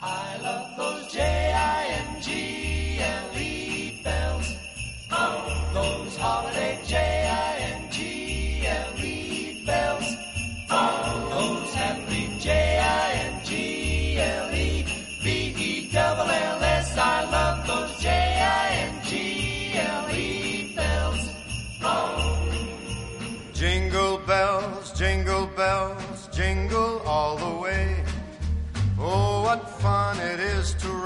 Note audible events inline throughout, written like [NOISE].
I love those J-I-N-G-L-E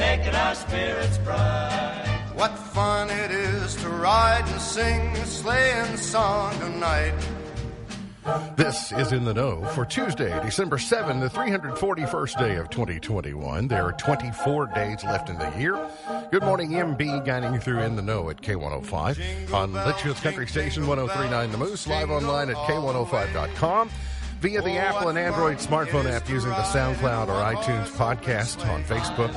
Making our spirits bright. What fun it is to ride and sing a sleighing song tonight. This is In the Know for Tuesday, December 7, the 341st day of 2021. There are 24 days left in the year. Good morning, MB, guiding you through In the Know at K105 on Leitchfield's Country Station 1039 The Moose, live online at K105.com. Via the Apple and Android smartphone app using the SoundCloud or iTunes podcast on Facebook,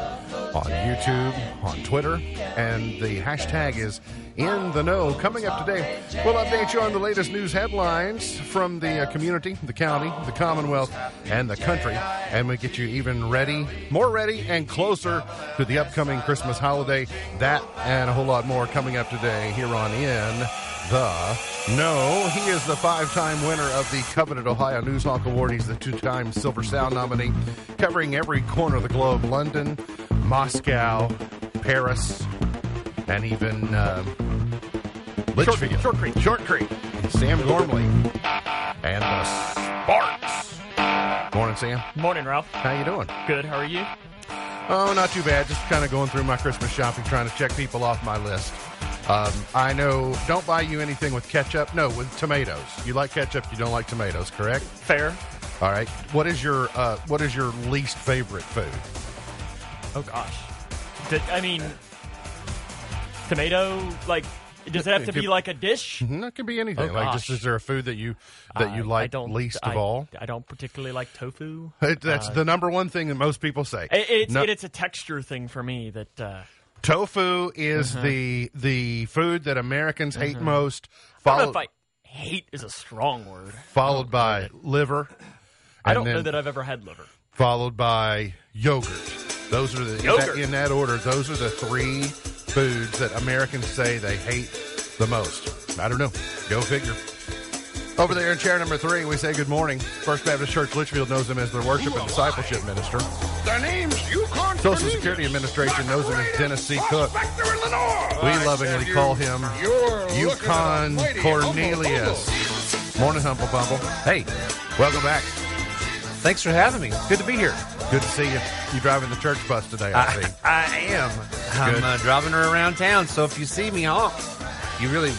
on YouTube, on Twitter, and the hashtag is in the know. Coming up today, we'll update you on the latest news headlines from the uh, community, the county, the Commonwealth, and the country. And we get you even ready, more ready, and closer to the upcoming Christmas holiday. That and a whole lot more coming up today here on In the Know. He is the five time winner of the coveted Ohio Newshawk Award. He's the two time Silver Sound nominee, covering every corner of the globe London, Moscow, Paris, and even uh, Leitchfield. Short Creek. Short Creek. Sam Gormley. And the Sparks. Morning, Sam. Morning, Ralph. How you doing? Good. How are you? Oh, not too bad. Just kind of going through my Christmas shopping, trying to check people off my list. Um, I know. Don't buy you anything with ketchup. No, with tomatoes. You like ketchup. You don't like tomatoes. Correct. Fair. All right. What is your uh, What is your least favorite food? Oh gosh. I mean, tomato. Like, does it have to be like a dish? Mhm, It could be anything. Oh, like, just is there a food that you that you I- like don't, least I, of all? I don't particularly like tofu. It- That's Uh, the number one thing that most people say. It, it's, No- it, it's a texture thing for me that. Uh, tofu is Uh-huh. the the food that Americans hate most. I don't know Followed, if I hate is a strong word. followed by liver. I don't know that I've ever had liver. Followed by yogurt. Those are the in that, in that order. Those are the three foods that Americans say they hate the most. I don't know. Go figure. Over there in chair number three, we say good morning. First Baptist Church Leitchfield knows him as their worship and discipleship minister. Their name's Yukon Social Security Administration knows him as Dennis C. Cook. Spectre in Lenore. We I lovingly call him you're looking at a Yukon Cornelius. humble Morning, Humble Bumble. Hey, Welcome back. thanks for having me. Good to be here. Good to see you. You driving the church bus today, I see. I, I am. I'm Good. uh, driving her around town, so if you see me honk, you really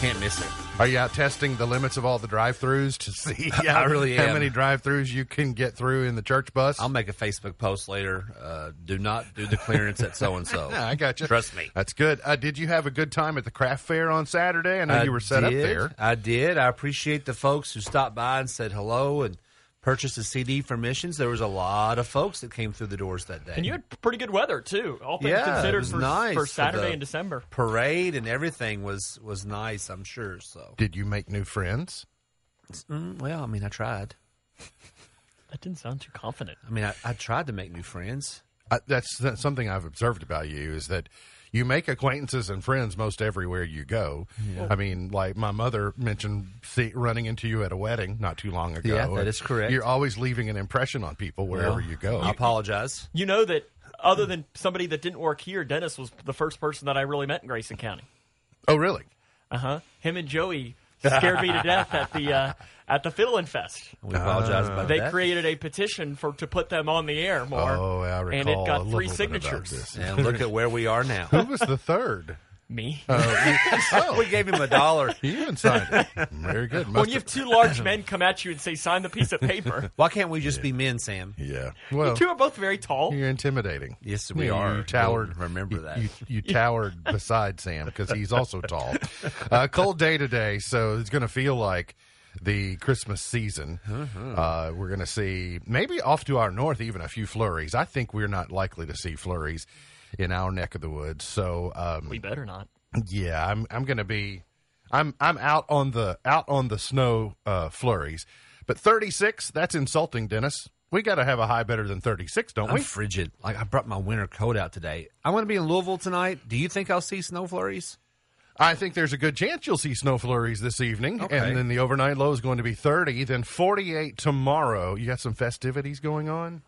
can't miss it. Are you out testing the limits of all the drive-throughs to see [LAUGHS] I really how am. many drive-throughs you can get through in the church bus? I'll make a Facebook post later. Uh, do not do the clearance at so and so. I got you. Trust me. That's good. Uh, did you have a good time at the craft fair on Saturday? I know I you were set up there. I did. I appreciate the folks who stopped by and said hello and purchased a CD for missions. There was a lot of folks that came through the doors that day. And you had pretty good weather too. All things Yeah, it considered was for, nice for for Saturday the- in December. parade and everything was was nice. I'm sure. So, Did you make new friends? Mm, well, I mean, I tried. [LAUGHS] That didn't sound too confident. I mean, I, I tried to make new friends. Uh, that's, that's something I've observed about you is that you make acquaintances and friends most everywhere you go. I mean, like my mother mentioned see, running into you at a wedding not too long ago. Yeah, that And is correct. You're always leaving an impression on people wherever Well, you go. I apologize. You know that other than somebody that didn't work here, Dennis was the first person that I really met in Grayson County. oh, really? Uh huh. Him and Joey scared me to death at the uh, at the Fiddlin' Fest. We apologize about They that. created a petition for to put them on the air more. Oh, I recall and it got little three signatures. and look at where we are now. Who was the third? Me. [LAUGHS] we gave him a dollar. [LAUGHS] He even signed it. Very good. when you have have- two large men come at you and say, "Sign the piece of paper," [LAUGHS] Why can't we just be men, Sam? yeah. you Well, two are both very tall. you're intimidating. Yes, we You- are. You towered. We'll remember you- that. You, you towered beside Sam because he's also tall. Uh, cold day today, so it's going to feel like the Christmas season. Mm-hmm. Uh, we're going to see maybe off to our north even a few flurries. I think we're not likely to see flurries in our neck of the woods. So um, We better not. yeah, I'm I'm going to be I'm I'm out on the out on the snow uh, flurries. But 36, that's insulting, Dennis. We got to have a high better than 36, don't I'm we? frigid. Like I brought my winter coat out today. I'm going to be in Louisville tonight. Do you think I'll see snow flurries? I think there's a good chance you'll see snow flurries this evening, Okay. and then the overnight low is going to be 30, then 48 tomorrow. You got some festivities going on?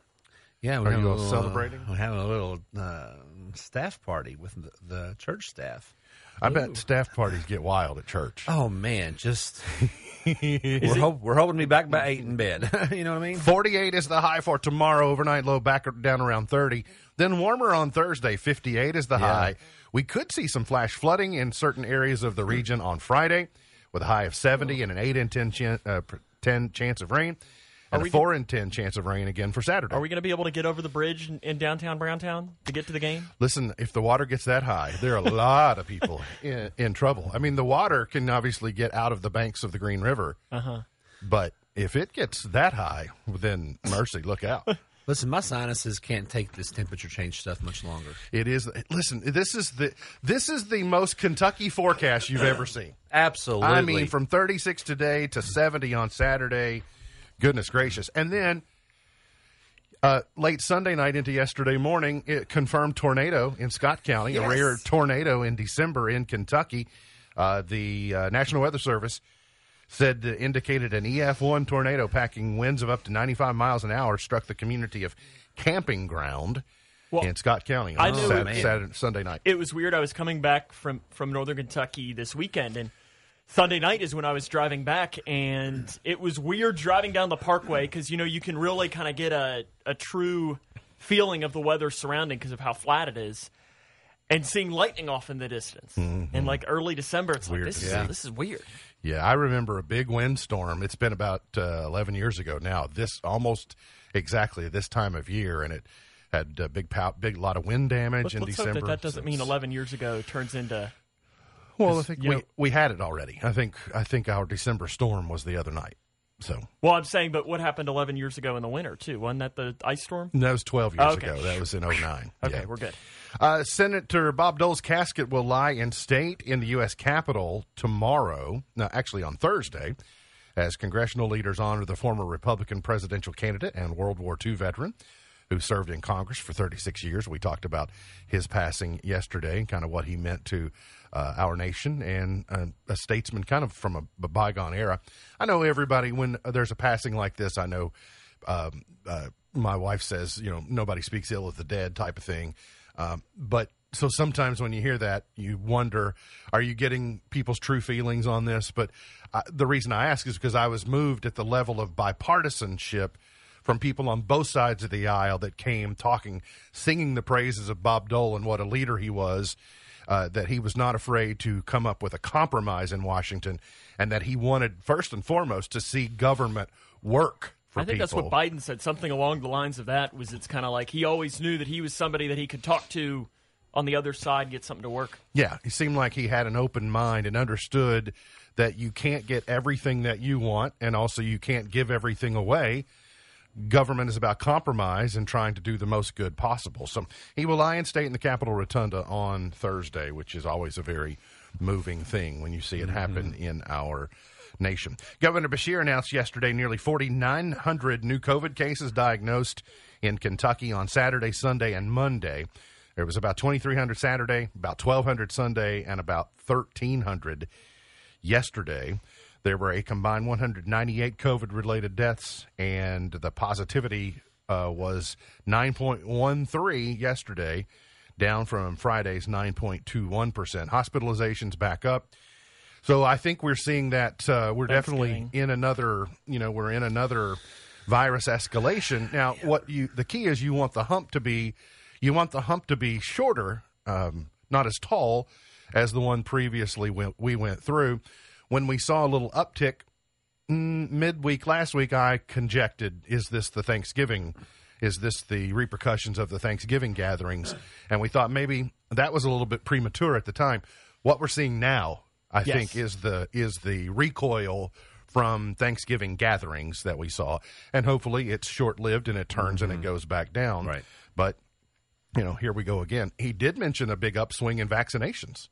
Yeah, Are having you a all little, celebrating? Uh, we're having a little uh, staff party with the, the church staff. I bet staff parties get wild at church. [LAUGHS] Oh man, just [LAUGHS] we're, hope, we're hoping to be back by eight in bed. [LAUGHS] you know what I mean? 48 is the high for tomorrow. Overnight low back down around 30. Then warmer on Thursday. 58 is the high. We could see some flash flooding in certain areas of the region on Friday with a high of 70 and an 8 in 10, chan- uh, 10 chance of rain. And a 4 in 10 chance of rain again for Saturday. Are we going to be able to get over the bridge in, in downtown Browntown to get to the game? Listen, if the water gets that high, there are a [LAUGHS] lot of people in, in trouble. I mean, the water can obviously get out of the banks of the Green River. Uh-huh. But if it gets that high, then mercy, look out. [LAUGHS] Listen, my sinuses can't take this temperature change stuff much longer. It is. Listen, this is the this is the most Kentucky forecast you've ever seen. Absolutely. I mean, from 36 today to 70 on Saturday. Goodness gracious! And then uh, late Sunday night into yesterday morning, it confirmed tornado in Scott County, a rare tornado in December in Kentucky. Uh, the uh, National Weather Service said uh, indicated an EF1 tornado packing winds of up to 95 miles an hour struck the community of Camping Ground Well, in Scott County I on knew- Sat- man. Saturday, Sunday night. It was weird. I was coming back from from Northern Kentucky this weekend, and Sunday night is when I was driving back, and it was weird driving down the Parkway because you know you can really kind of get a a true feeling of the weather surrounding because of how flat it is. And seeing lightning off in the distance, in like early December, it's like Weird. this is Yeah. this is weird. Yeah, I remember a big windstorm. It's been about uh, 11 years ago now. This almost exactly this time of year, and it had a big, pow- big lot of wind damage Let's, in let's December. hope that that doesn't mean 11 years ago turns into. Well, I think we, know- we had it already. I think I think our December storm was the other night. So Well, I'm saying, but what happened 11 years ago in the winter too? Wasn't that the ice storm? No, that was 12 years Okay. ago. That was in 09. Okay, Yeah. we're good. Uh, Senator Bob Dole's casket will lie in state in the U.S. Capitol tomorrow, no, actually on Thursday, as congressional leaders honor the former Republican presidential candidate and World War II veteran who served in Congress for 36 years. We talked about his passing yesterday and kind of what he meant to uh, our nation and uh, a statesman kind of from a, a bygone era. I know everybody, when there's a passing like this, I know um, uh, my wife says, you know, nobody speaks ill of the dead type of thing. Um, but so sometimes when you hear that, you wonder, are you getting people's true feelings on this? But uh, the reason I ask is because I was moved at the level of bipartisanship from people on both sides of the aisle that came talking, singing the praises of Bob Dole and what a leader he was. Uh, that he was not afraid to come up with a compromise in Washington, and that he wanted first and foremost to see government work for I think that's what Biden said. Something along the lines of that was it's kind of like he always knew that he was somebody that he could talk to on the other side, get something to work. Yeah, he seemed like he had an open mind and understood that you can't get everything that you want, and also you can't give everything away. Government is about compromise and trying to do the most good possible. So he will lie in state in the Capitol Rotunda on Thursday, which is always a very moving thing when you see it happen mm-hmm. in our nation. Governor Beshear announced yesterday nearly 4,900 new COVID cases diagnosed in Kentucky on Saturday, Sunday, and Monday. There was about 2,300 Saturday, about 1,200 Sunday, and about 1,300 yesterday. There were a combined 198 COVID related deaths, and the positivity uh, was 9.13 yesterday, down from Friday's 9.21%. Hospitalizations back up. So I think we're seeing that uh, we're definitely in another, you know, we're in another virus escalation. Now, what you the key is you want the hump to be, you want the hump to be shorter, um, not as tall, as the one previously we, we went through. When we saw a little uptick mm, midweek last week, I conjectured, is this the Thanksgiving? Is this the repercussions of the Thanksgiving gatherings? And we thought maybe that was a little bit premature at the time. What we're seeing now, I Yes. think, is the is the recoil from Thanksgiving gatherings that we saw, and hopefully it's short lived and it turns and it goes back down. Right. But you know, here we go again. He did mention a big upswing in vaccinations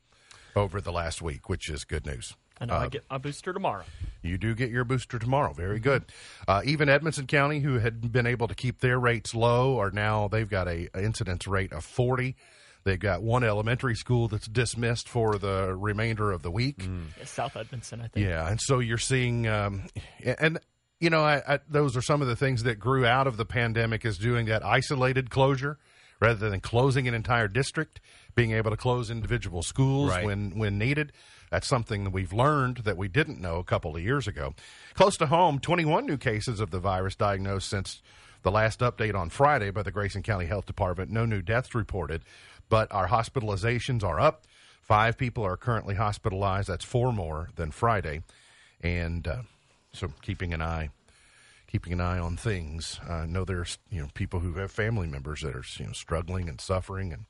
over the last week, which is good news. I know I get my booster tomorrow. You do get your booster tomorrow. Very good. Uh, even Edmonson County, who had been able to keep their rates low, are now they've got a, a incidence rate of forty. They've got one elementary school that's dismissed for the remainder of the week. Yeah, South Edmonson, I think. Yeah, and so you're seeing, um, and you know, I, I, those are some of the things that grew out of the pandemic is doing that isolated closure rather than closing an entire district, being able to close individual schools Right. when when needed. That's something that we've learned that we didn't know a couple of years ago. Close to home, 21 new cases of the virus diagnosed since the last update on Friday by the Grayson County Health Department. No new deaths reported, but our hospitalizations are up. Five people are currently hospitalized. That's four more than Friday, and uh, so keeping an eye, keeping an eye on things. I know there's you know people who have family members that are you know struggling and suffering and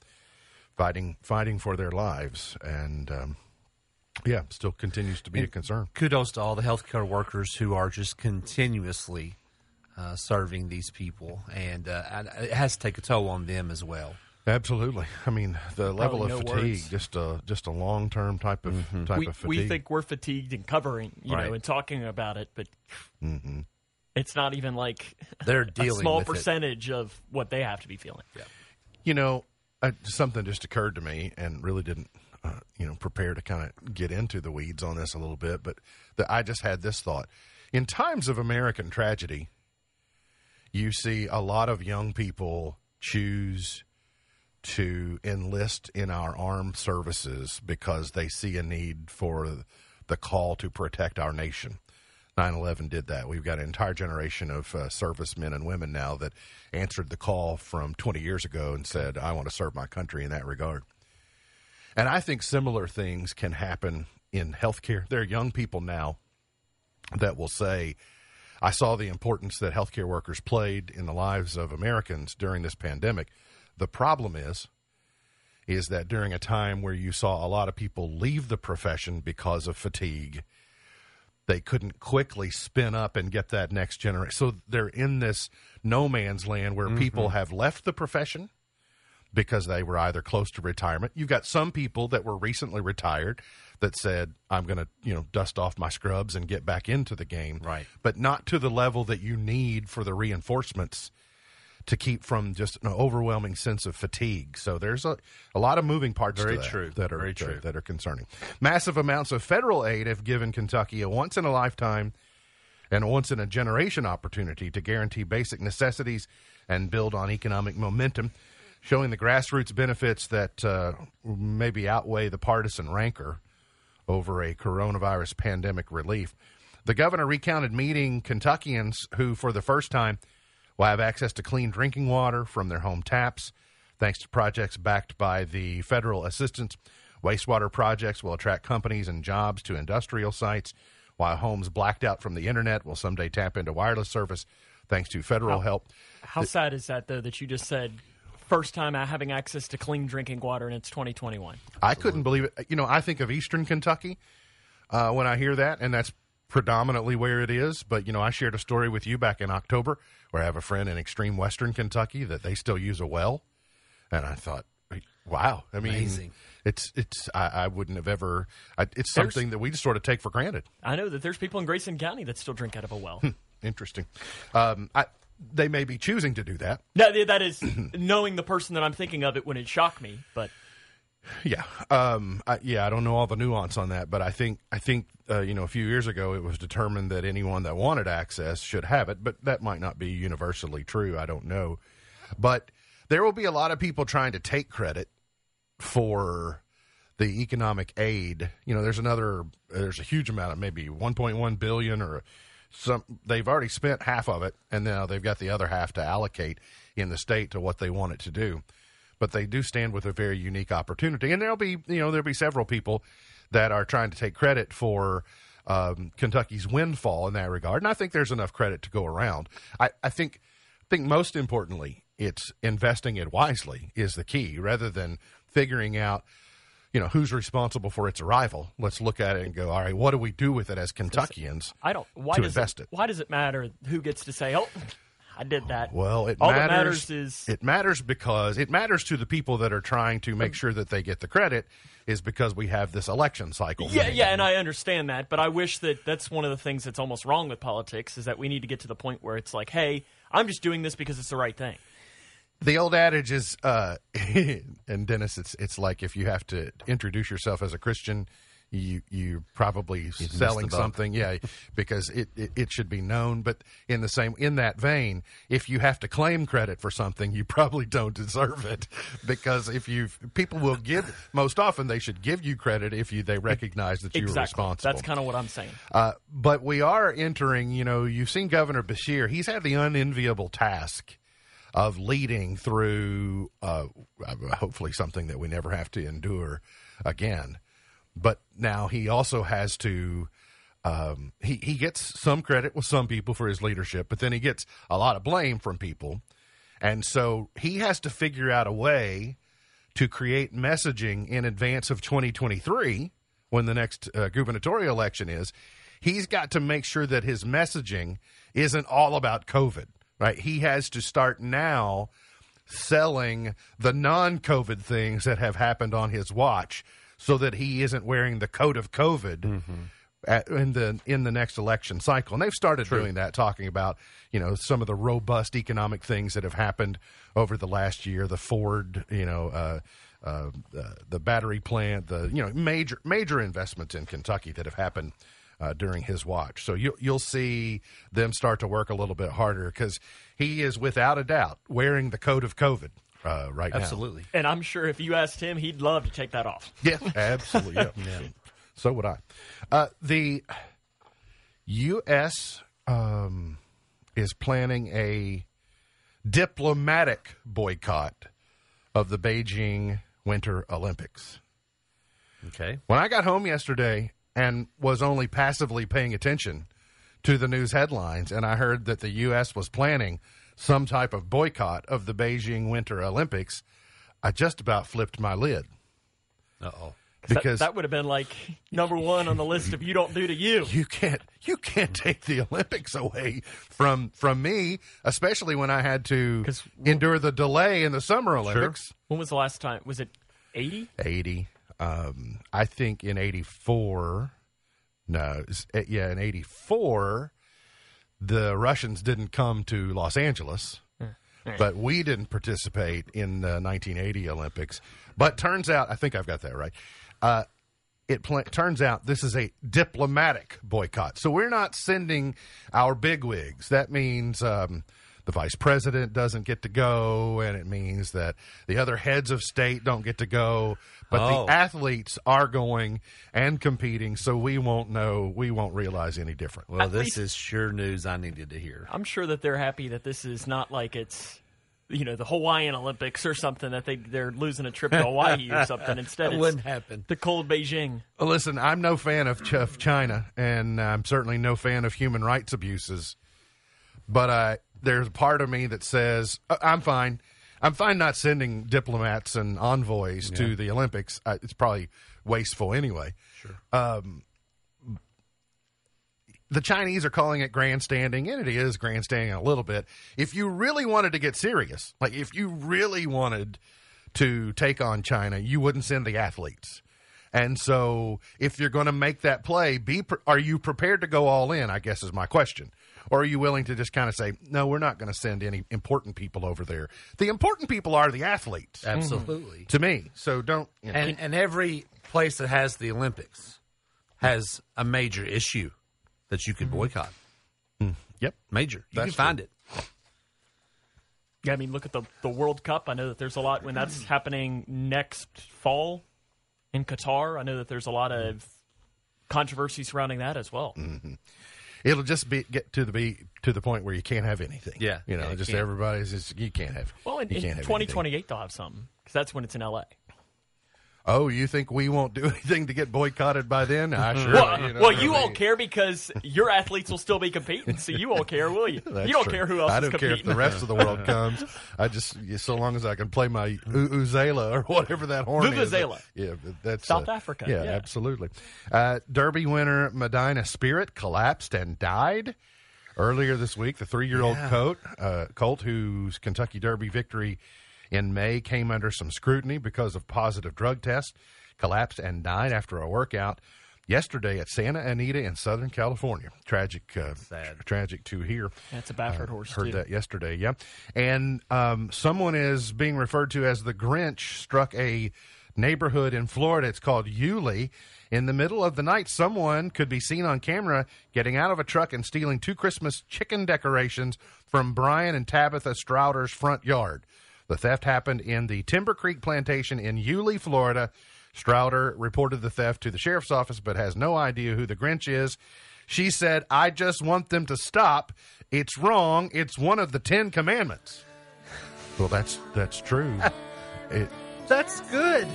fighting fighting for their lives, and um, yeah, still continues to be a concern. kudos to all the healthcare workers who are just continuously uh, serving these people, and uh, it has to take a toll on them as well. Absolutely. I mean, the level of no fatigue, words. just a just a long term type of type we, of fatigue. we think we're fatigued and covering, you Right. know, and talking about it, but it's not even like [LAUGHS] They're a dealing small with it. percentage of what they have to be feeling. You know, uh, something just occurred to me, and really didn't, uh, you know, prepare to kind of get into the weeds on this a little bit. But the, I just had this thought: in times of American tragedy, you see a lot of young people choose to enlist in our armed services because they see a need for the call to protect our nation. 9 11 did that. We've got an entire generation of uh, servicemen and women now that answered the call from 20 years ago and said, I want to serve my country in that regard. And I think similar things can happen in healthcare. There are young people now that will say, I saw the importance that healthcare workers played in the lives of Americans during this pandemic. The problem is, is that during a time where you saw a lot of people leave the profession because of fatigue, they couldn't quickly spin up and get that next generation. So they're in this no man's land where mm-hmm. people have left the profession because they were either close to retirement. You've got some people that were recently retired that said, I'm going to, you know, dust off my scrubs and get back into the game. Right. But not to the level that you need for the reinforcements to keep from just an overwhelming sense of fatigue. So there's a, a lot of moving parts Very to that true. that are Very true. that are concerning. Massive amounts of federal aid have given Kentucky a once in a lifetime and once in a generation opportunity to guarantee basic necessities and build on economic momentum, showing the grassroots benefits that uh, maybe outweigh the partisan rancor over a coronavirus pandemic relief. The governor recounted meeting Kentuckians who, for the first time, will have access to clean drinking water from their home taps, thanks to projects backed by the federal assistance. Wastewater projects will attract companies and jobs to industrial sites, while homes blacked out from the internet will someday tap into wireless service thanks to federal help. How sad is that, though, that you just said first time having access to clean drinking water and it's 2021? I couldn't believe it. You know, I think of Eastern Kentucky uh, when I hear that, and that's predominantly where it is. But you know, I shared a story with you back in October where I have a friend in extreme Western Kentucky that they still use a well, and I thought, wow. I mean, Amazing. it's it's I, I wouldn't have ever. I, it's There's- something that we just sort of take for granted. I know that there's people in Grayson County that still drink out of a well. Interesting. Um, I, they may be choosing to do that. that, that is [CLEARS THROAT] knowing the person that I'm thinking of. It wouldn't shock me, but Yeah, um, I, yeah, I don't know all the nuance on that, but I think I think uh, you know a few years ago it was determined that anyone that wanted access should have it, but that might not be universally true. I don't know, but there will be a lot of people trying to take credit for the economic aid. You know, there's another, there's a huge amount of maybe 1.1 billion or some. They've already spent half of it, and now they've got the other half to allocate in the state to what they want it to do. but they do stand with a very unique opportunity. And there'll be, you know, there'll be several people that are trying to take credit for um, Kentucky's windfall in that regard. And I think there's enough credit to go around. I, I think, think most importantly, it's investing it wisely is the key rather than figuring out you know who's responsible for its arrival let's look at it and go all right what do we do with it as kentuckians I don't. Why to does invest it, it. Why does it matter who gets to say, "Oh, I did that"? well it all matters, matters is it matters because it matters to the people that are trying to make sure that they get the credit is because we have this election cycle Yeah, yeah, and I understand that, but I wish that that's one of the things that's almost wrong with politics is that we need to get to the point where it's like, hey, I'm just doing this because it's the right thing. The old adage is uh [LAUGHS] and dennis it's it's like if you have to introduce yourself as a christian you you probably selling the boat. something yeah [LAUGHS] because it, it it should be known but in the same in that vein if you have to claim credit for something you probably don't deserve it [LAUGHS] because if you people will give most often they should give you credit if you they recognize that you were exactly. responsible That's kind of what I'm saying. uh, but we are entering, you know, you've seen Governor Beshear. He's had the unenviable task of leading through, uh, hopefully, something that we never have to endure again. But now he also has to. Um, he he gets some credit with some people for his leadership, but then he gets a lot of blame from people, and so he has to figure out a way to create messaging in advance of 2023 when the next uh, gubernatorial election is he's got to make sure that his messaging isn't all about covid right he has to start now selling the non-covid things that have happened on his watch so that he isn't wearing the coat of covid at, in the in the next election cycle. And they've started doing that, talking about you know some of the robust economic things that have happened over the last year. The Ford, you know, uh, uh, uh, the battery plant, the you know major major investments in Kentucky that have happened. Uh, during his watch, so you, you'll see them start to work a little bit harder because he is without a doubt wearing the coat of COVID uh, right now. Absolutely. And I'm sure if you asked him, he'd love to take that off. [LAUGHS] Yeah, absolutely. [LAUGHS] Yeah. So would I. Uh, the U.S. Um, is planning a diplomatic boycott of the Beijing Winter Olympics. Okay. When I got home yesterday and was only passively paying attention to the news headlines, and I heard that the U.S. was planning some type of boycott of the Beijing Winter Olympics, I just about flipped my lid Uh oh. That- because that, would have been like number one on the list of you don't do to you. you can't you can't take the Olympics away from from me, especially when I had to endure the delay in the Summer Olympics. When was the last time? Was it 80? Eighty, um, I think in eighty four. No, eh, yeah, in eighty four, the Russians didn't come to Los Angeles. But we didn't participate in the 1980 Olympics. But turns out, I think I've got that right. Uh, it pl- turns out this is a diplomatic boycott. So we're not sending our bigwigs. That means um, the vice president doesn't get to go, and it means that the other heads of state don't get to go. But Oh. the athletes are going and competing, so we won't know, we won't realize any different. Well, this is sure news I needed to hear. I'm sure that they're happy that this is not like it's you know the Hawaiian Olympics or something that they they're losing a trip to Hawaii or something. [LAUGHS] Instead, That it's wouldn't happen. the cold Beijing. Well, listen, I'm no fan of, of China, and I'm certainly no fan of human rights abuses. But uh, there's a part of me that says uh, I'm fine. I'm fine not sending diplomats and envoys to the Olympics. Uh, it's probably wasteful anyway. Sure. Um, the Chinese are calling it grandstanding, and it is grandstanding a little bit. If you really wanted to get serious, like if you really wanted to take on China, you wouldn't send the athletes. And so, if you're going to make that play, be pre- are you prepared to go all in? I guess is my question. Or are you willing to just kind of say, no, we're not going to send any important people over there? The important people are the athletes mm-hmm. Absolutely. to me. So don't. You know, And, and every place that has the Olympics has a major issue that you could mm-hmm. boycott. Mm-hmm. yep. Major. You That's can find true. it. Yeah, I mean, look at the the World Cup. I know that there's a lot when that's happening next fall in Qatar. I know that there's a lot of controversy surrounding that as well. It'll just be get to the be to the point where you can't have anything. Yeah, you know, yeah, just can't. everybody's just you can't have. Well, in, you in can't have anything. 2028 they'll have something because that's when it's in LA. Oh, you think we won't do [LAUGHS] anything to get boycotted by then? I sure. Well, you know well, what I you won't mean? care because your athletes will still be competing, so you won't care, will you? [LAUGHS] That's you don't true. care who else I don't care if the rest of the world [LAUGHS] comes. I just so long as I can play my u- uzela or whatever that horn is. Vuvuzela. Yeah, that's South uh, Africa, Yeah, yeah. absolutely. Uh, Derby winner Medina Spirit collapsed and died earlier this week. The three-year-old Yeah. Colt, uh, Colt, whose Kentucky Derby victory in May came under some scrutiny because of positive drug tests, collapsed and died after a workout yesterday at Santa Anita in Southern California. Tragic, uh, Sad. tragic to hear. That's a Baffert horse Heard too. that yesterday, yeah. And um, someone is being referred to as the Grinch struck a neighborhood in Florida. It's called Yulee. In the middle of the night, someone could be seen on camera getting out of a truck and stealing two Christmas chicken decorations from Brian and Tabitha Strouder's front yard. The theft happened in the Timber Creek plantation in Yulee, Florida. Strouder reported the theft to the sheriff's office but has no idea who the Grinch is. She said, I just want them to stop. It's wrong. It's one of the Ten Commandments. Well, that's that's true. [LAUGHS] It, That's good.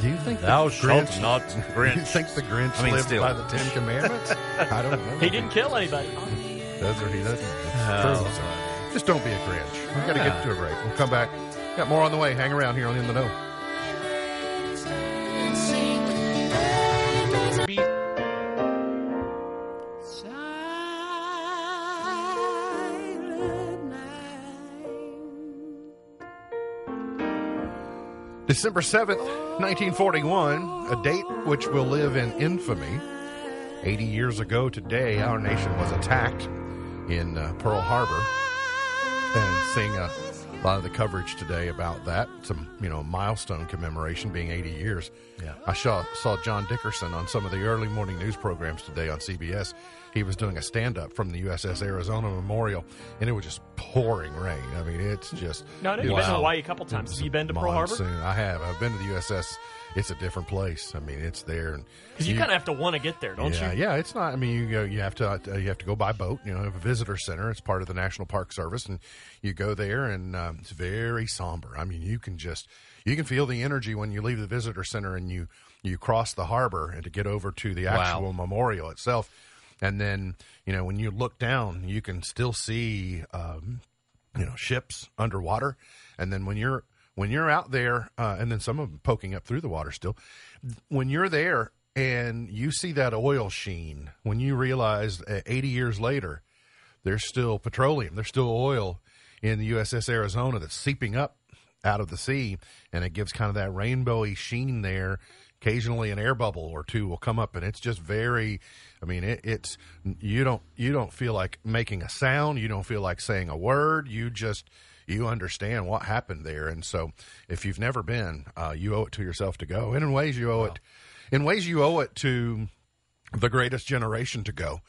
do you think Thou the shalt Grinch, not [LAUGHS] Do you Grinch. think the Grinch I mean, lived still. by the Ten Commandments? I don't know. He didn't kill anybody. Does or he doesn't? That's Oh, true. Just don't be a Grinch. We've got to get to a break. We'll come back. Got more on the way. Hang around here on In the Know. December 7th, 1941, a date which will live in infamy. 80 years ago today, our nation was attacked in uh, Pearl Harbor. And seeing a lot of the coverage today about that, some, you know, milestone commemoration being 80 years. Yeah. I saw, saw John Dickerson on some of the early morning news programs today on CBS. He was doing a stand up from the USS Arizona Memorial, and it was just pouring rain. I mean, it's just. No, I it you've was- been to Hawaii a couple times. Have you been to Pearl Harbor? monsoon. I have. I've been to the USS. It's a different place. I mean, it's there, and Because you, kind of have to want to get there, don't yeah, you? yeah. It's not. I mean, you go. You have to. Uh, you have to go by boat. You know, have a visitor center. It's part of the National Park Service, and you go there, and um, it's very somber. I mean, you can just you can feel the energy when you leave the visitor center and you you cross the harbor and to get over to the Wow. actual memorial itself, and then you know when you look down, you can still see. Um, you know ships underwater and then when you're when you're out there uh, and then some of them poking up through the water still when you're there and you see that oil sheen when you realize uh, 80 years later there's still petroleum there's still oil in the uss arizona that's seeping up out of the sea and it gives kind of that rainbowy sheen there. Occasionally an air bubble or two will come up and it's just very i mean it, it's you don't you don't feel like making a sound. You don't feel like saying a word. You just you understand what happened there and so if you've never been uh, you owe it to yourself to go and in ways you owe it in ways you owe it to the greatest generation to go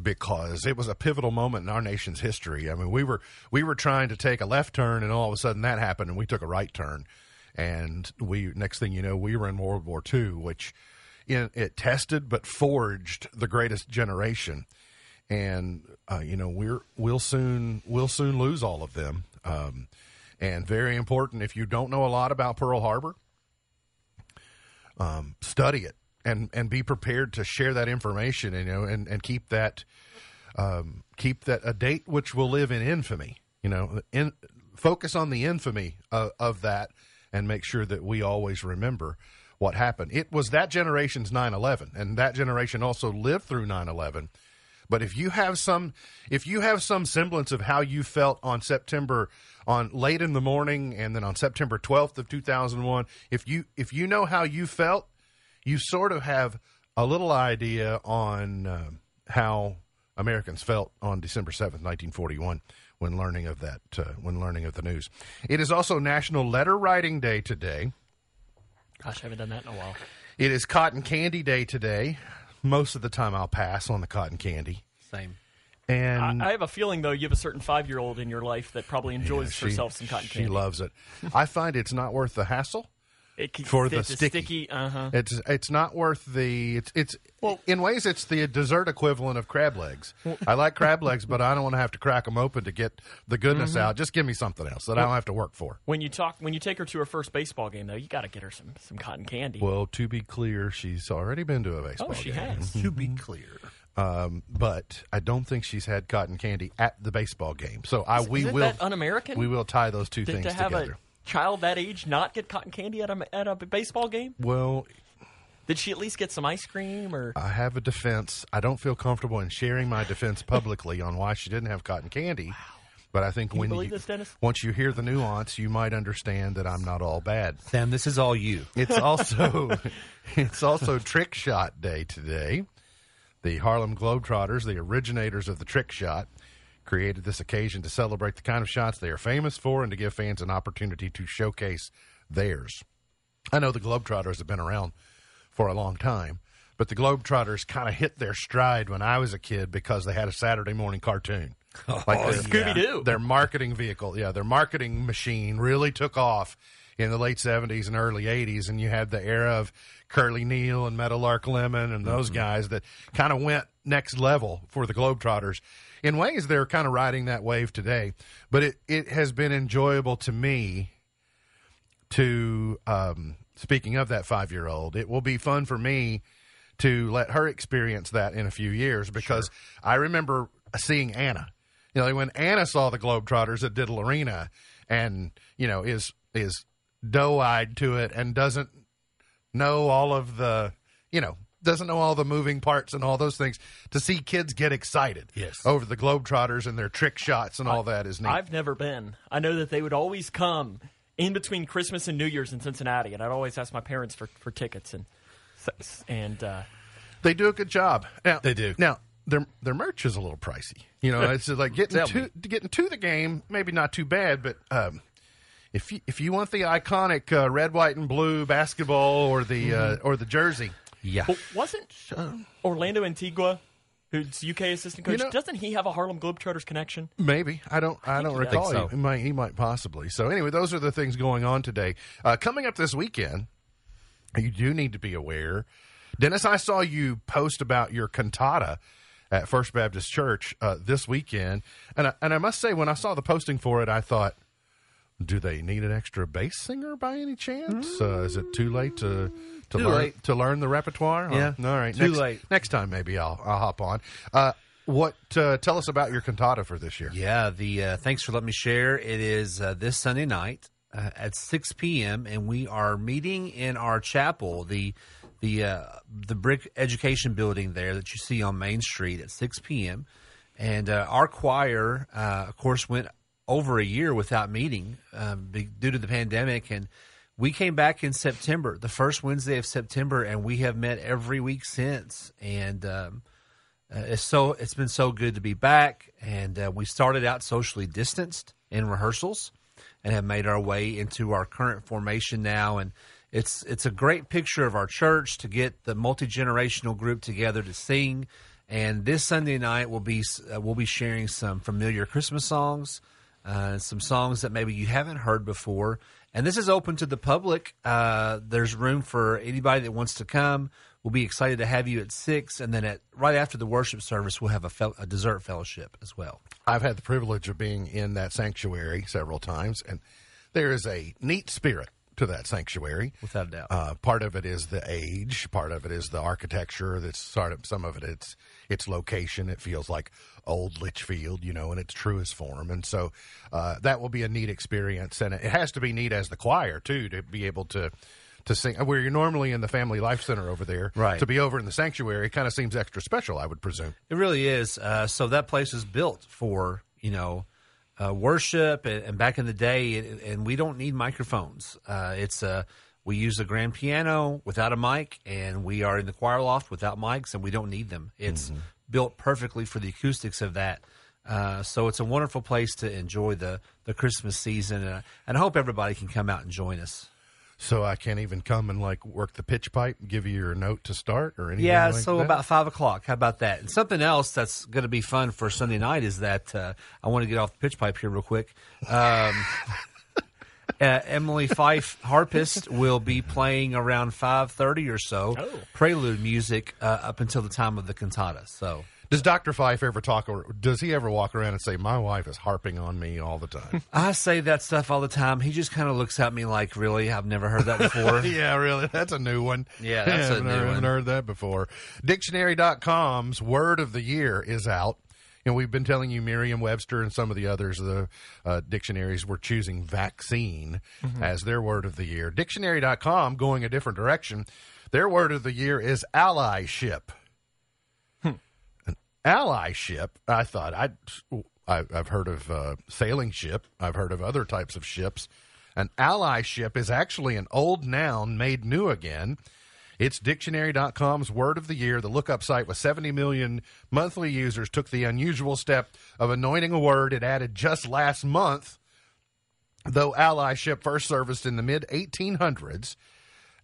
because it was a pivotal moment in our nation's history. I mean, we were we were trying to take a left turn, and all of a sudden that happened, and we took a right turn, and we next thing you know, we were in World War II, which in, it tested but forged the greatest generation, and uh, you know we're we'll soon we'll soon lose all of them. Um, and very important, if you don't know a lot about Pearl Harbor, um, study it and and be prepared to share that information you know and and keep that um, keep that a date which will live in infamy you know in focus on the infamy of, of that and make sure that we always remember what happened. It was that generation's 9-11 and that generation also lived through 9-11 but if you have some if you have some semblance of how you felt on September on late in the morning and then on September 12th of 2001 if you if you know how you felt you sort of have a little idea on uh, how Americans felt on December 7th 1941 when learning of that uh, when learning of the news. It is also National Letter Writing Day today. Gosh, I haven't done that in a while. it is Cotton Candy Day today most of the time I'll pass on the cotton candy Same. and I, I have a feeling, though, you have a certain five year old in your life that probably enjoys Yeah, she- herself some cotton She candy. She loves it. I find it's not worth the hassle. It can- for the it's a sticky. Uh-huh. It's it's not worth the it's it's well, in ways it's the dessert equivalent of crab legs. I like crab legs, but I don't want to have to crack them open to get the goodness Mm-hmm. out. Just give me something else that I don't have to work for. When you talk, when you take her to her first baseball game, though, you got to get her some some cotton candy. Well, to be clear, she's already been to a baseball game. oh, she game. has. To be clear, Um, but I don't think she's had cotton candy at the baseball game. So I we Isn't will that un-American? we will tie those two to, things to have together. a child that age not get cotton candy at a at a baseball game? Well, Did she at least get some ice cream or? I have a defense. I don't feel comfortable in sharing my defense publicly on why she didn't have cotton candy. But I think you when believe you, this, Dennis? once you hear the nuance, you might understand that I'm not all bad. Sam, this is all you. It's [LAUGHS] also it's also trick shot day today. The Harlem Globetrotters, the originators of the trick shot, created this occasion to celebrate the kind of shots they are famous for and to give fans an opportunity to showcase theirs. I know the Globetrotters have been around for a long time, but the Globetrotters kind of hit their stride when I was a kid because they had a Saturday morning cartoon. [LAUGHS] Oh, like their- Scooby-Doo. Their marketing vehicle, yeah, their marketing machine really took off in the late 70s and early 80s. And you had the era of Curly Neal and Meadowlark Lemon and those mm-hmm. guys that kind of went next level for the Globetrotters. In ways, they're kind of riding that wave today. But it, it has been enjoyable to me to um, speaking of that five year old, it will be fun for me to let her experience that in a few years because I remember seeing Anna. You know, when Anna saw the Globetrotters at Diddle Arena and, you know, is is doe eyed to it and doesn't know all of the you know, doesn't know all the moving parts and all those things. To see kids get excited Yes. over the Globetrotters and their trick shots and all that is neat. I've never been. I know that they would always come in between Christmas and New Year's in Cincinnati, and I'd always ask my parents for, for tickets and and uh, They do a good job. Now, They do. Now their their merch is a little pricey. You know, it's like getting to me. getting to the game. Maybe not too bad, but um, if you if you want the iconic uh, red, white, and blue basketball or the uh, or the jersey, Yeah. well, wasn't Orlando Antigua, who's UK assistant coach, You know- doesn't he have a Harlem Globetrotters connection? Maybe I don't. I, don't recall. So. He, might. He might possibly. So anyway, those are the things going on today. Uh, coming up this weekend, you do need to be aware. Dennis, I saw you post about your cantata at First Baptist Church uh, this weekend, and I, and I must say, when I saw the posting for it, I thought, do they need an extra bass singer by any chance? Uh, is it too late to to Too learn late. to learn the repertoire? Yeah. all right. Too next, late. Next time, maybe I'll I'll hop on. Uh, what? Uh, tell us about your cantata for this year. Yeah, the uh, thanks for letting me share. It is uh, this Sunday night uh, at 6 p.m. and we are meeting in our chapel, the the uh, the brick education building there that you see on Main Street at 6 p.m. And uh, our choir, uh, of course, went over a year without meeting um, be- due to the pandemic, and we came back in September, the first Wednesday of September, and we have met every week since. And um, uh, it's so it's been so good to be back, and uh, we started out socially distanced in rehearsals, and have made our way into our current formation now. And it's it's a great picture of our church to get the multi generational group together to sing. And this Sunday night we'll be uh, we'll be sharing some familiar Christmas songs, uh, some songs that maybe you haven't heard before. And this is open to the public. Uh, there's room for anybody that wants to come. We'll be excited to have you at six, and then at right after the worship service, we'll have a, fel- a dessert fellowship as well. I've had the privilege of being in that sanctuary several times, and there is a neat spirit to that sanctuary. Without a doubt. Uh, part of it is the age. Part of it is the architecture. That's sort of some of it. It's its location. It feels like old Leitchfield, you know, in its truest form. And so uh, that will be a neat experience, and it has to be neat as the choir too to be able to. To sing where you're normally in the Family Life Center over there, Right. To be over in the sanctuary kind of seems extra special, I would presume. It really is. Uh, so that place is built for you know uh, worship, and, and back in the day, it, and we don't need microphones. Uh, it's a we use a grand piano without a mic, and we are in the choir loft without mics, and we don't need them. It's built perfectly for the acoustics of that. Uh, so it's a wonderful place to enjoy the, the Christmas season, and I, and I hope everybody can come out and join us. So I can't even come and like work the pitch pipe, and give you your note to start or anything. Yeah, like so that? about five o'clock. How about that? And something else that's going to be fun for Sunday night is that uh, I want to get off the pitch pipe here real quick. Um, [LAUGHS] uh, Emily Fife, harpist, will be playing around five thirty or so. Oh. Prelude music uh, up until the time of the cantata. So Does Dr. Fife ever talk, or does he ever walk around and say, My wife is harping on me all the time? [LAUGHS] I say that stuff all the time. He just kind of looks at me like, "Really? I've never heard that before." [LAUGHS] yeah, really. That's a new one. Yeah, [LAUGHS] that's a haven't new heard, one. haven't heard that before. Dictionary.com's word of the year is out. And we've been telling you Merriam Webster and some of the others, the uh, dictionaries were choosing vaccine Mm-hmm. as their word of the year. Dictionary.com going a different direction. Their word of the year is allyship. Allyship, I thought, I'd, I, I've heard of uh, sailing ship, I've heard of other types of ships. An allyship is actually an old noun made new again. It's dictionary.com's word of the year. The lookup site with 70 million monthly users took the unusual step of anointing a word it added just last month, though allyship first surfaced in the mid 1800s.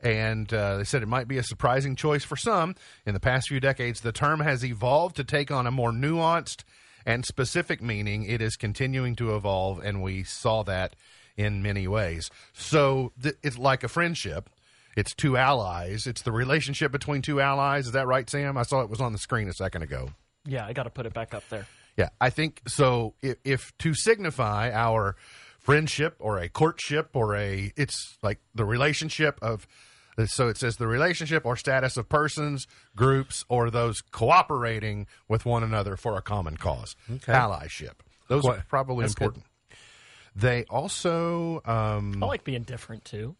And uh, they said it might be a surprising choice for some. In the past few decades, the term has evolved to take on a more nuanced and specific meaning. It is continuing to evolve, and we saw that in many ways. So th- it's like a friendship. It's two allies. It's the relationship between two allies. Is that right, Sam? I saw it was on the screen a second ago. Yeah, I got to put it back up there. Yeah, I think so. If, if to signify our friendship or a courtship or a, it's like the relationship of, so it says the relationship or status of persons, groups, or those cooperating with one another for a common cause. Allyship. Those are probably that's good. important. They also, um, I like being different too.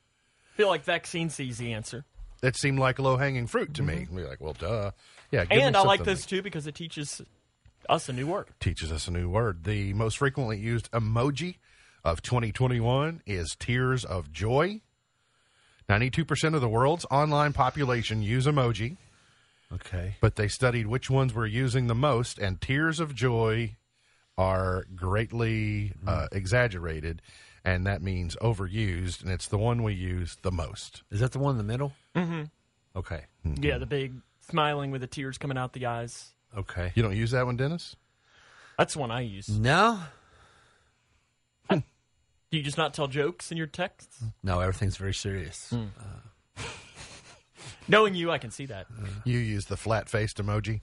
I feel like vaccine's is the easy answer. that seemed like low hanging fruit to me. We're like, well, duh. Yeah, give and I like something this too because it teaches us a new word. teaches us a new word. The most frequently used emoji of 2021 is tears of joy. 92% of the world's online population use emoji, Okay. but they studied which ones were using the most, and tears of joy are greatly uh, exaggerated, and that means overused, and it's the one we use the most. Is that the one in the middle? Mm-hmm. Okay. Yeah, the big smiling with the tears coming out the eyes. Okay. You don't use that one, Dennis? That's the one I use. No. Do you just not tell jokes in your texts? No, everything's very serious. Hmm. Uh, [LAUGHS] Knowing you, I can see that. Uh, you use the flat faced emoji?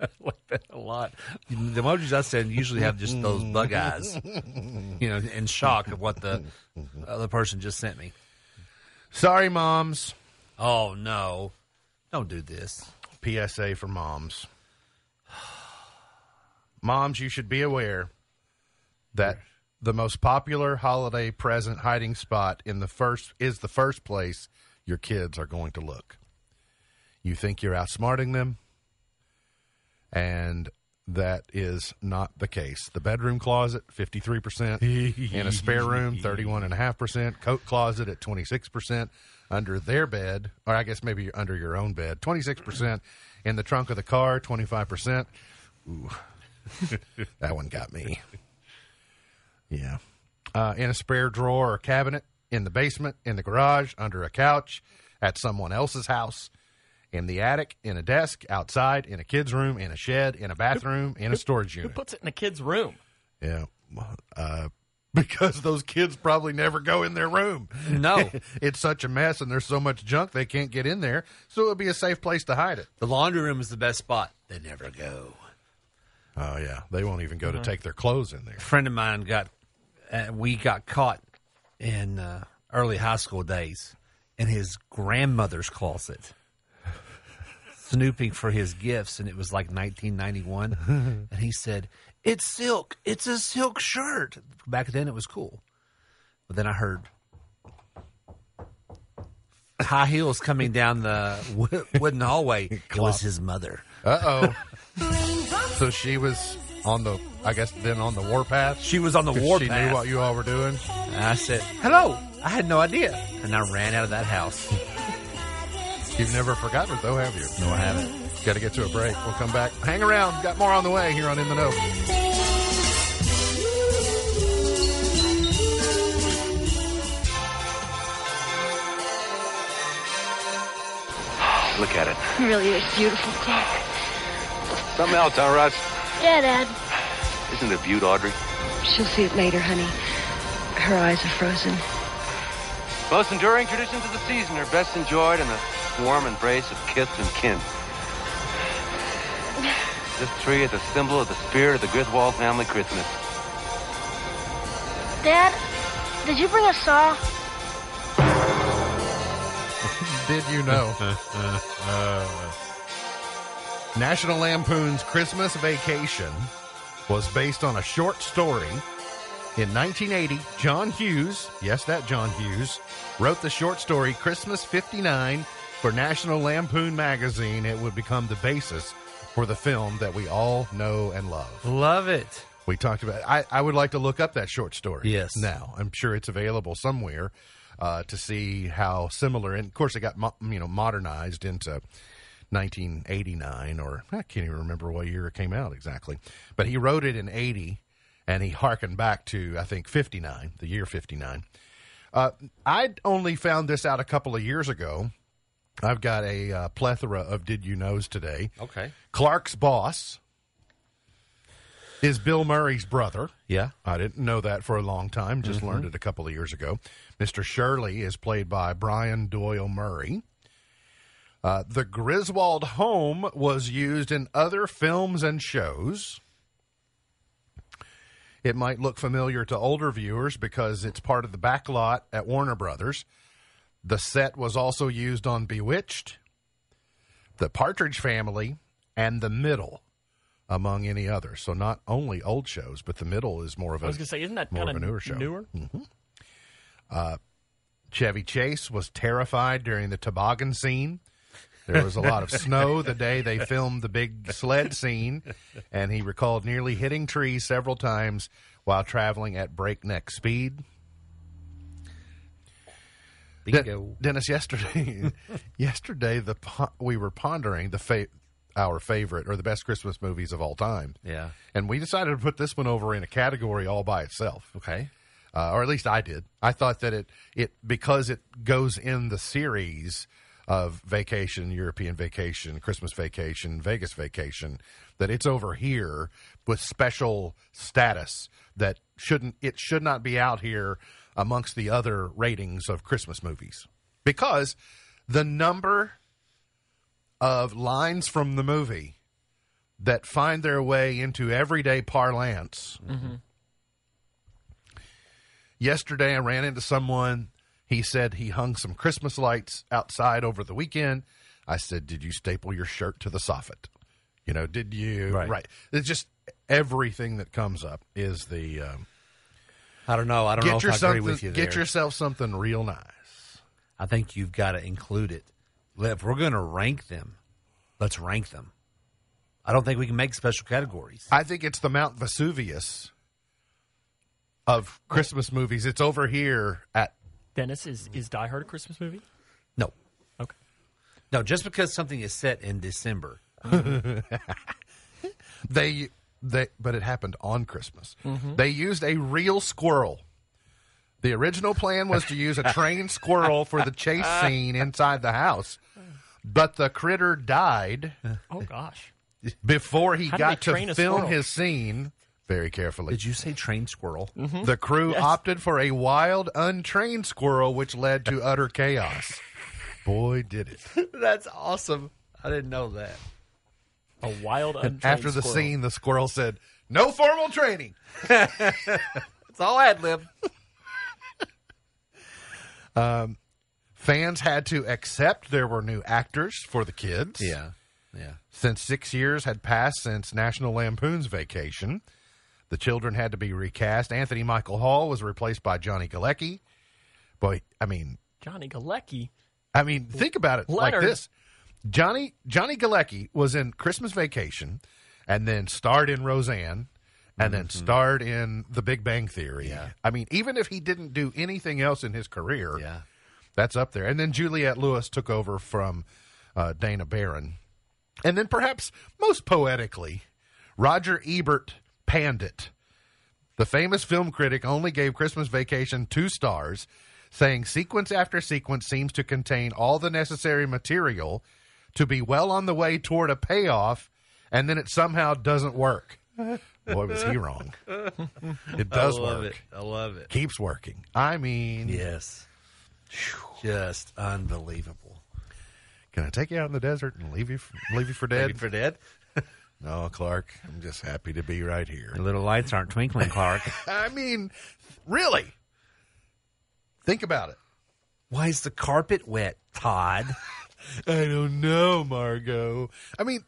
I [LAUGHS] like that a lot. The emojis I send usually have just those [LAUGHS] bug eyes, you know, in shock of what the other person just sent me. Sorry, moms. Oh no! Don't do this. PSA for moms. [SIGHS] Moms, you should be aware that the most popular holiday present hiding spot in the first is the first place your kids are going to look. You think you're outsmarting them, and that is not the case. The bedroom closet, 53%. in a spare room, 31.5%. Coat closet at 26%. Under their bed, or I guess maybe under your own bed, 26%. In the trunk of the car, 25%. Ooh, [LAUGHS] that one got me. Yeah. Uh, in a spare drawer or cabinet, in the basement, in the garage, under a couch, at someone else's house, in the attic, in a desk, outside, in a kid's room, in a shed, in a bathroom, in a storage Who unit. puts it in a kid's room? Yeah. Uh, [LAUGHS] because those kids probably never go in their room. No, [LAUGHS] it's such a mess and there's so much junk they can't get in there. So it would be a safe place to hide it. the laundry room is the best spot. They never go. Oh, yeah. They won't even go to take their clothes in there. A friend of mine got, uh, we got caught in uh, early high school days in his grandmother's closet, [LAUGHS] snooping for his gifts, and it was like 1991. [LAUGHS] and he said, "It's silk. It's a silk shirt." Back then, it was cool, but then I heard high heels coming down the wooden hallway. it was [LAUGHS] his mother. Uh oh. So she was on the, I guess, then on the warpath. She was on the 'Cause warpath. She knew what you all were doing. And I said, "Hello." I had no idea, and I ran out of that house. [LAUGHS] You've never forgotten it, though, have you? No, I haven't. Got to get to a break. We'll come back. Hang around. Got more on the way here on In the Know. Look at it. Really is beautiful clock. Something else, huh, Russ? Yeah, Dad. Isn't it a beaut, Audrey? She'll see it later, honey. her eyes are frozen. Most enduring traditions of the season are best enjoyed in the warm embrace of kith and kin. This tree is a symbol of the spirit of the Griswold family Christmas. Dad, did you bring a saw? [LAUGHS] Did you know? [LAUGHS] National Lampoon's Christmas Vacation was based on a short story. In 1980, John Hughes, yes, that John Hughes, wrote the short story Christmas 59 for National Lampoon magazine. It would become the basis for the film that we all know and love. Love it. We talked about. I, I would like to look up that short story. Yes. Now I'm sure it's available somewhere uh, to see how similar. And of course, it got mo- you know modernized into 1989, or I can't even remember what year it came out exactly. But he wrote it in 80, and he harkened back to I think 59, the year 59. Uh, I only found this out a couple of years ago. I've got a uh, plethora of did you knows today. Okay. Clark's boss is Bill Murray's brother. Yeah. I didn't know that for a long time, just learned it a couple of years ago. Mr. Shirley is played by Brian Doyle Murray. Uh, the Griswold home was used in other films and shows. It might look familiar to older viewers because it's part of the back lot at Warner Brothers. The set was also used on Bewitched, The Partridge Family, and The Middle, among any others. So not only old shows, but The Middle is more of a I was gonna say, isn't that more kind of a newer show. Newer. Chevy Chase was terrified during the toboggan scene. There was a lot of snow the day they filmed the big sled scene, and he recalled nearly hitting trees several times while traveling at breakneck speed. De- Dennis, yesterday, [LAUGHS] yesterday the po- we were pondering the fa- our favorite or the best Christmas movies of all time, Yeah. and we decided to put this one over in a category all by itself Okay. uh, or at least I did. I thought that it it because it goes in the series of vacation, European vacation, Christmas vacation, Vegas vacation, that it's over here with special status that shouldn't it should not be out here amongst the other ratings of Christmas movies because the number of lines from the movie that find their way into everyday parlance mm-hmm. Yesterday, I ran into someone. He said he hung some Christmas lights outside over the weekend. I said, Did you staple your shirt to the soffit? You know, did you? Right. right. It's just everything that comes up is the um, I don't know. I don't know get if I agree with you there. get yourself something real nice. I think you've got to include it. If we're going to rank them, let's rank them. I don't think we can make special categories. I think it's the Mount Vesuvius of Christmas movies. It's over here at Dennis is is Die Hard a Christmas movie? No. Okay. No, just because something is set in December. Mm-hmm. [LAUGHS] they they but it happened on Christmas. Mm-hmm. They used a real squirrel. The original plan was to use a trained squirrel for the chase [LAUGHS] scene inside the house, but the critter died Oh gosh. before he How do they got to a film squirrel? his scene. Very carefully. Did you say trained squirrel? Mm-hmm. The crew opted for a wild, untrained squirrel, which led to utter chaos. Boy, did it. [LAUGHS] That's awesome. I didn't know that. A wild untrained After the squirrel. scene, the squirrel said, No formal training. [LAUGHS] It's all ad lib. [LAUGHS] Um, fans had to accept there were new actors for the kids. Yeah. Yeah. Since six years had passed since National Lampoon's vacation, the children had to be recast. Anthony Michael Hall was replaced by Johnny Galecki. Boy, I mean, Johnny Galecki. I mean, think about it Leonard. like this: Johnny Johnny Galecki was in Christmas Vacation, and then starred in Roseanne, and then starred in The Big Bang Theory. Yeah. I mean, even if he didn't do anything else in his career, Yeah. that's up there. And then Juliette Lewis took over from uh, Dana Barron. And then perhaps most poetically, Roger Ebert panned it. The famous film critic only gave Christmas Vacation two stars, saying sequence after sequence seems to contain all the necessary material to be well on the way toward a payoff, and then it somehow doesn't work. Boy, was he wrong. It does I love work. it. I love it. Keeps working. I mean, Yes. Just unbelievable. can I take you out in the desert and leave you leave you for dead? Ready for dead? [LAUGHS] no, Clark. I'm just happy to be right here. The little lights aren't twinkling, Clark. [LAUGHS] I mean, really. Think about it. Why is the carpet wet, Todd? [LAUGHS] I don't know, Margot. I mean,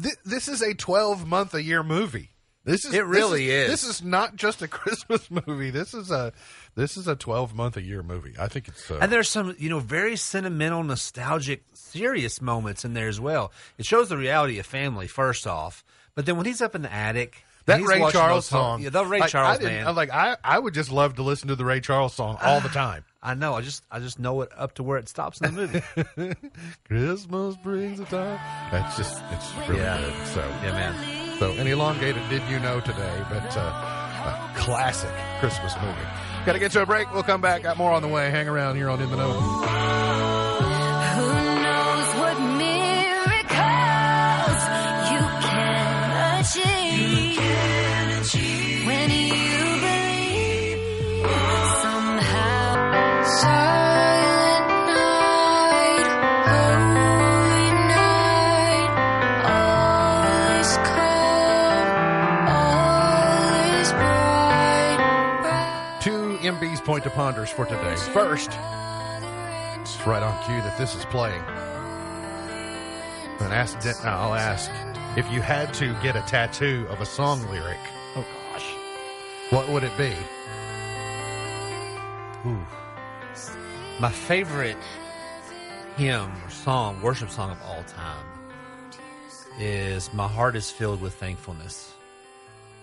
th- this is a 12 month a year movie. This is It really this is. This is not just a [LAUGHS] Christmas movie. This is a this is a 12 month a year movie. I think it's uh, And there's some, you know, very sentimental, nostalgic, serious moments in there as well. It shows the reality of family, first off. But then when he's up in the attic, that he's Ray Charles song. Yeah, the Ray like, Charles I man. I'm like I I would just love to listen to the Ray Charles song all the [SIGHS] time. I know. I just, I just know it up to where it stops in the movie. [LAUGHS] Christmas brings a time. That's just it's really Yeah. good. So yeah, man. So an elongated did you know today, but uh, a classic Christmas movie. Got to get to a break. We'll come back. Got more on the way. Hang around here on In the Know. MB's point to ponders for today. First, it's right on cue that this is playing. And ask, I'll ask if you had to get a tattoo of a song lyric, Oh gosh. what would it be? Ooh. My favorite hymn or song, worship song of all time is My Heart is Filled with Thankfulness.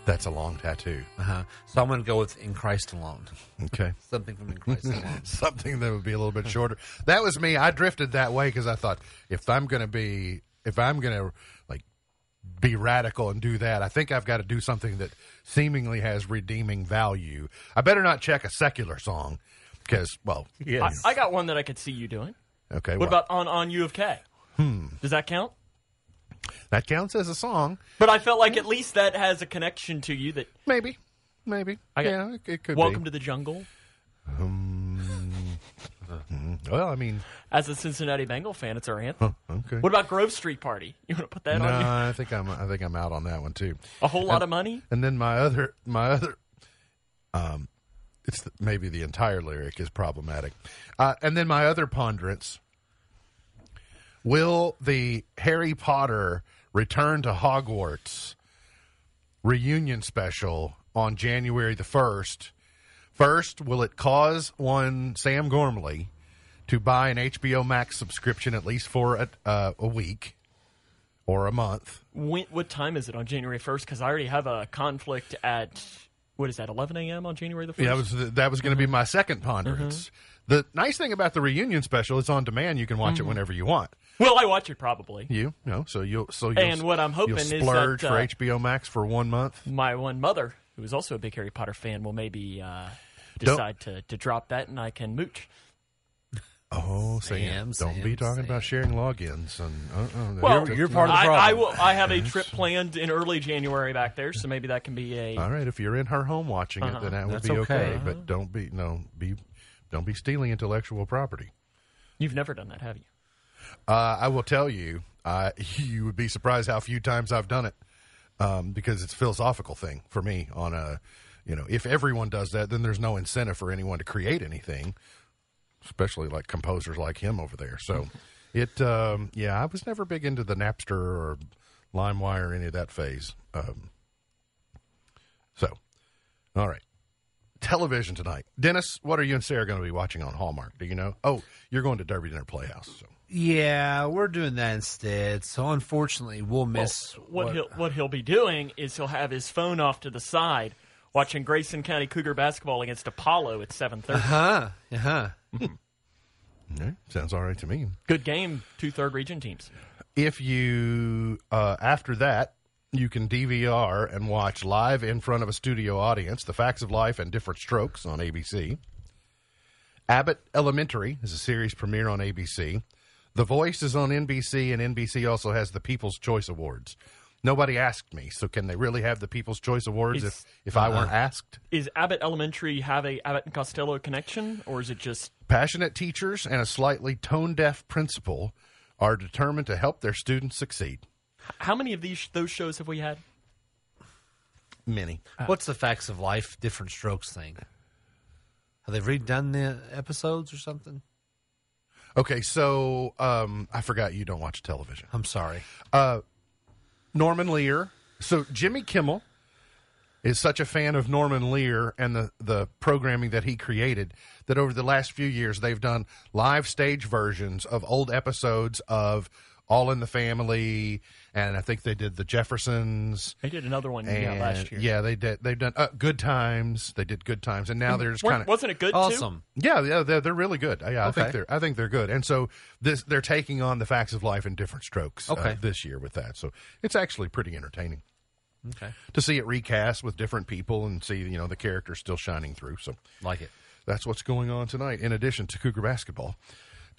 That's a long tattoo. Uh-huh. So I'm going to go with In Christ Alone. Okay. [LAUGHS] Something from In Christ Alone. [LAUGHS] Something that would be a little bit shorter. That was me. I drifted that way because I thought if I'm going to be, if I'm going to like be radical and do that, I think I've got to do something that seemingly has redeeming value. I better not check a secular song because, well, [LAUGHS] I, I got one that I could see you doing. okay. What well, about on on U of K? Hmm. Does that count? That counts as a song? But I felt like at least that has a connection to you. That Maybe, maybe. I got- yeah, it, it could Welcome be. to the Jungle. [LAUGHS] well, I mean, As a Cincinnati Bengal fan, it's our anthem. okay. What about Grove Street Party? You want to put that no, on? You? I think I'm. I think I'm out on that one too. A whole lot of money. And then my other, my other, um, it's the, maybe the entire lyric is problematic. Uh, and then my other ponderance: Will the Harry Potter Return to Hogwarts reunion special on January the first? First, will it cause one Sam Gormley to buy an HBO Max subscription at least for a, uh, a week or a month? When, what time is it on January first? Because I already have a conflict at what is that? 11 a.m. on January the first. Yeah, that was that was going to be mm-hmm. my second mm-hmm. ponderance. The nice thing about the reunion special, it's on demand. You can watch it mm-hmm. whenever you want. Well, I watch it probably. You know, so you'll so you'll, And what I'm hoping you'll is that, splurge uh, for HBO Max for one month. My one mother, who is also a big Harry Potter fan, will maybe uh, Don't- decide to, to drop that, and I can mooch. Oh, Sam, Sam, don't be Sam, talking Sam. about sharing logins and uh-uh, Well, that's- you're part of the I, I problem. will. I have a trip planned in early January back there, so maybe that can be a. All right, if you're in her home watching it, then that would That's be okay. okay. But don't be no be don't be stealing intellectual property. You've never done that, have you? Uh, I will tell you, uh, [LAUGHS] you would be surprised how few times I've done it um, because it's a philosophical thing for me. On a, you know, if everyone does that, then there's no incentive for anyone to create anything, especially like composers like him over there. So, it, um, yeah, I was never big into the Napster or LimeWire or any of that phase. Um, so, all right. Television tonight. Dennis, what are you and Sarah going to be watching on Hallmark? Do you know? Oh, you're going to Derby Dinner Playhouse. So. Yeah, we're doing that instead. So unfortunately, we'll miss What, he'll what he'll be doing is he'll have his phone off to the side, watching Grayson County Cougar basketball against Apollo at seven thirty. Huh? Uh-huh. Yeah, sounds all right to me. Good game, two third region teams. If you, uh, after that, you can DVR and watch live in front of a studio audience The Facts of Life and Different Strokes on ABC. Abbott Elementary is a series premiere on ABC. The Voice is on NBC, and NBC also has the People's Choice Awards. Nobody asked me, so can they really have the People's Choice Awards Is- if if I weren't asked? Is Abbott Elementary have a Abbott and Costello connection, or is it just Passionate teachers and a slightly tone deaf principal are determined to help their students succeed. how many of these those shows have we had? Many. Ah. What's the facts of life, different strokes thing? Have they redone the episodes or something? Okay, so um, I forgot you don't watch television. I'm sorry. Uh, Norman Lear. So Jimmy Kimmel is such a fan of Norman Lear and the, the programming that he created that over the last few years they've done live stage versions of old episodes of All in the Family, and I think they did the Jeffersons. They did another one And, yeah, last year. Yeah, they did. They've done uh, Good Times. They did Good Times, and now they're just kind of wasn't it good too? Awesome. yeah, yeah, they're, they're really good. Yeah, I think they're I think they're good. And so this they're taking on the facts of life in different strokes uh, Okay. this year with that. So it's actually pretty entertaining Okay. to see it recast with different people and see you know the characters still shining through. So Like it. that's what's going on tonight. In addition to Cougar basketball.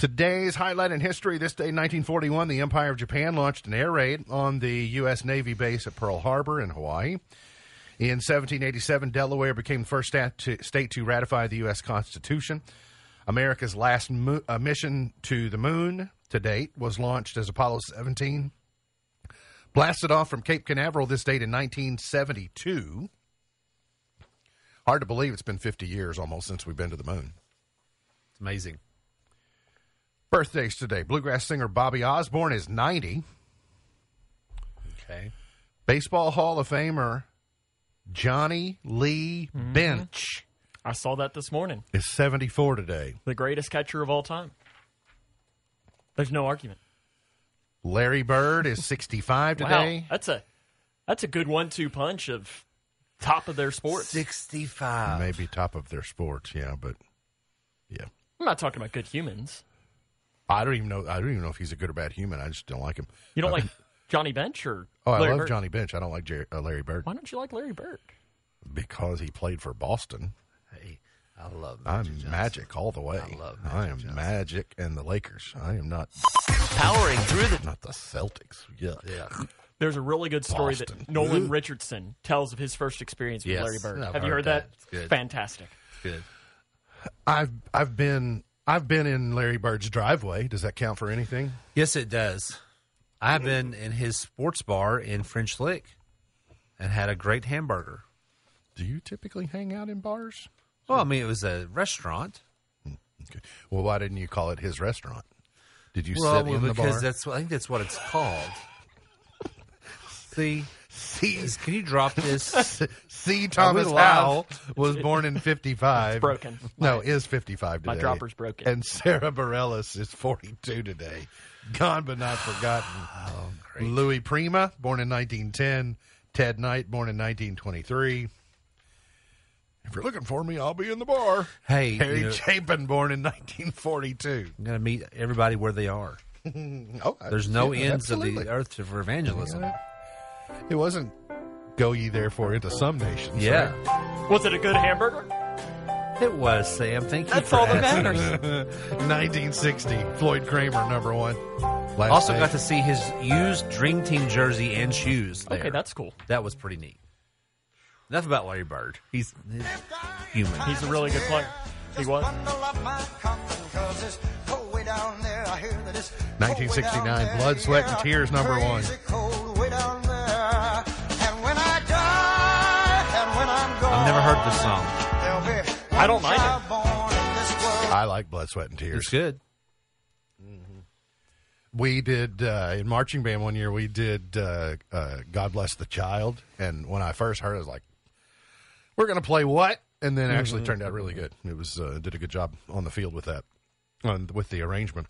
Today's highlight in history this day, 1941, the Empire of Japan launched an air raid on the U.S. Navy base at Pearl Harbor in Hawaii. In 1787, Delaware became the first state to ratify the U.S. Constitution. America's last mo- uh, mission to the moon to date was launched as Apollo 17. Blasted off from Cape Canaveral this date in 1972. Hard to believe it's been 50 years almost since we've been to the moon. It's amazing. Birthdays today. Bluegrass singer Bobby Osborne is 90. Okay. Baseball Hall of Famer Johnny Lee mm-hmm. Bench I saw that this morning. is 74 today. The greatest catcher of all time. There's no argument. Larry Bird is 65 Wow, today. that's a that's a good one-two punch of top of their sports. 65. Maybe top of their sports, yeah, but yeah. I'm not talking about good humans. I don't even know. I don't even know if he's a good or bad human. I just don't like him. You don't Uh, like Johnny Bench or [LAUGHS] Oh, I love Bird? Johnny Bench. I don't like Jerry, uh, Larry Bird Why don't you like Larry Bird? because he played for Boston. Hey, I love I'm Magic Johnson. magic all the way. I love I Magic am Johnson. magic and the Lakers. I am not Powering through the not the Celtics. Yeah. Yeah. There's a really good story Boston. that Nolan Richardson tells of his first experience with Yes, Larry Bird. I've Have you heard heard that? that. It's good. Fantastic. Good. I've I've been I've been in Larry Bird's driveway. Does that count for anything? Yes, it does. I've been in his sports bar in French Lick and had a great hamburger. Do you typically hang out in bars? Well, I mean, it was a restaurant. Hmm, okay. Well, why didn't you call it his restaurant? Did you well, sit in the because bar? that's what- I think that's what it's called. [LAUGHS] See, See, can you drop this? [LAUGHS] C. Thomas live? Howell was born in 55. It's broken. No, is 55 today. My dropper's broken. And Sara Bareilles is 42 today. Gone but not forgotten. Oh, Louis Prima, born in 1910. Ted Knight, born in 1923. If you're looking for me, I'll be in the bar. Hey, Harry you know- Chapin, born in 1942. I'm going to meet everybody where they are. [LAUGHS] Oh, There's no yeah, ends of the earth for evangelism. It wasn't go ye therefore into some nations. Yeah, Was it a good hamburger? it was Sam. Thank you. That's for all that matters. [LAUGHS] 1960, Floyd Cramer, number one. Last Also day. got to see his used Dream Team jersey and shoes. There. Okay, that's cool. that was pretty neat. Enough about Larry Bird. He's, he's human. He's a really good player. He was. 1969, Blood, Sweat, and Tears, number one. Never heard this song. I don't mind it. I like Blood, Sweat, and Tears. It's good. We did uh, in marching band one year. We did uh, uh, "God Bless the Child," and when I first heard, it, I was like, "We're going to play what?" And then it actually turned out really good. It was uh, did a good job on the field with that, on, with the arrangement.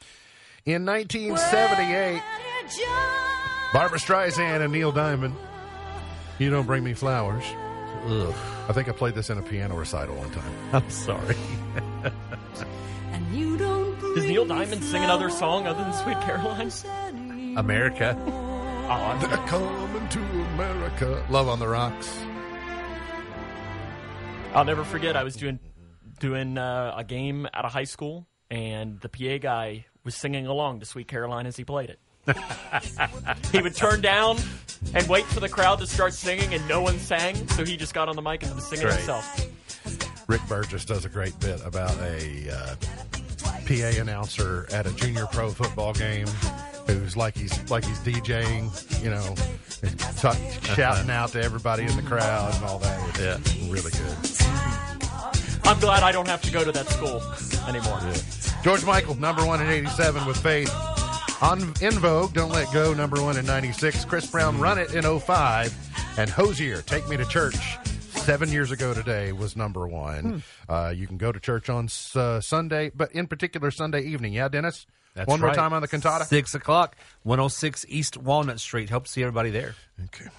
In 1978, Barbra Streisand and Neil Diamond. You don't bring me flowers. Ugh. I think I played this in a piano recital one time. [LAUGHS] I'm sorry. [LAUGHS] Does Neil Diamond sing another song other than Sweet Caroline? America. Oh, They're coming to America. Love on the Rocks. I'll never forget. I was doing doing uh, a game at a high school, and the PA guy was singing along to "Sweet Caroline" as he played it. [LAUGHS] he would turn down and wait for the crowd to start singing, and no one sang, so he just got on the mic and was singing Great. himself. Rick Burgess does a great bit about a uh, PA announcer at a junior pro football game who's like he's like he's DJing, you know, and t- shouting out to everybody in the crowd and all that. It's Yeah. really good. I'm glad I don't have to go to that school anymore. George Michael, number one in 87 with Faith. On En Vogue, Don't Let Go, number one in 96. Chris Brown, Run It in 05. And Hozier, Take Me to Church, seven years ago today, was number one. Uh, you can go to church on uh, Sunday, but in particular Sunday evening. Yeah, Dennis? That's one more time on the cantata? Six o'clock, 106 East Walnut Street. Hope to see everybody there. Okay.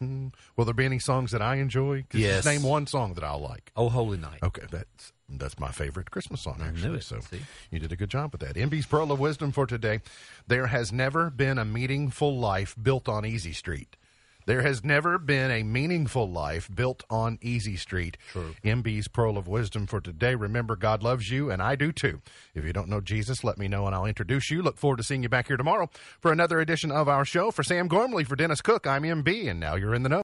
[LAUGHS] Will there be any songs that I enjoy? Yes. Just name one song that I'll like. Oh, Holy Night. Okay, that's that's my favorite Christmas song. Actually, so See? you did a good job with that. MB's Pearl of Wisdom for today: There has never been a meaningful life built on Easy Street. There has never been a meaningful life built on Easy Street. True. MB's Pearl of Wisdom for today. Remember, God loves you, and I do too. If you don't know Jesus, let me know, and I'll introduce you. Look forward to seeing you back here tomorrow for another edition of our show. For Sam Gormley, for Dennis Cook, I'm MB, and now you're in the know.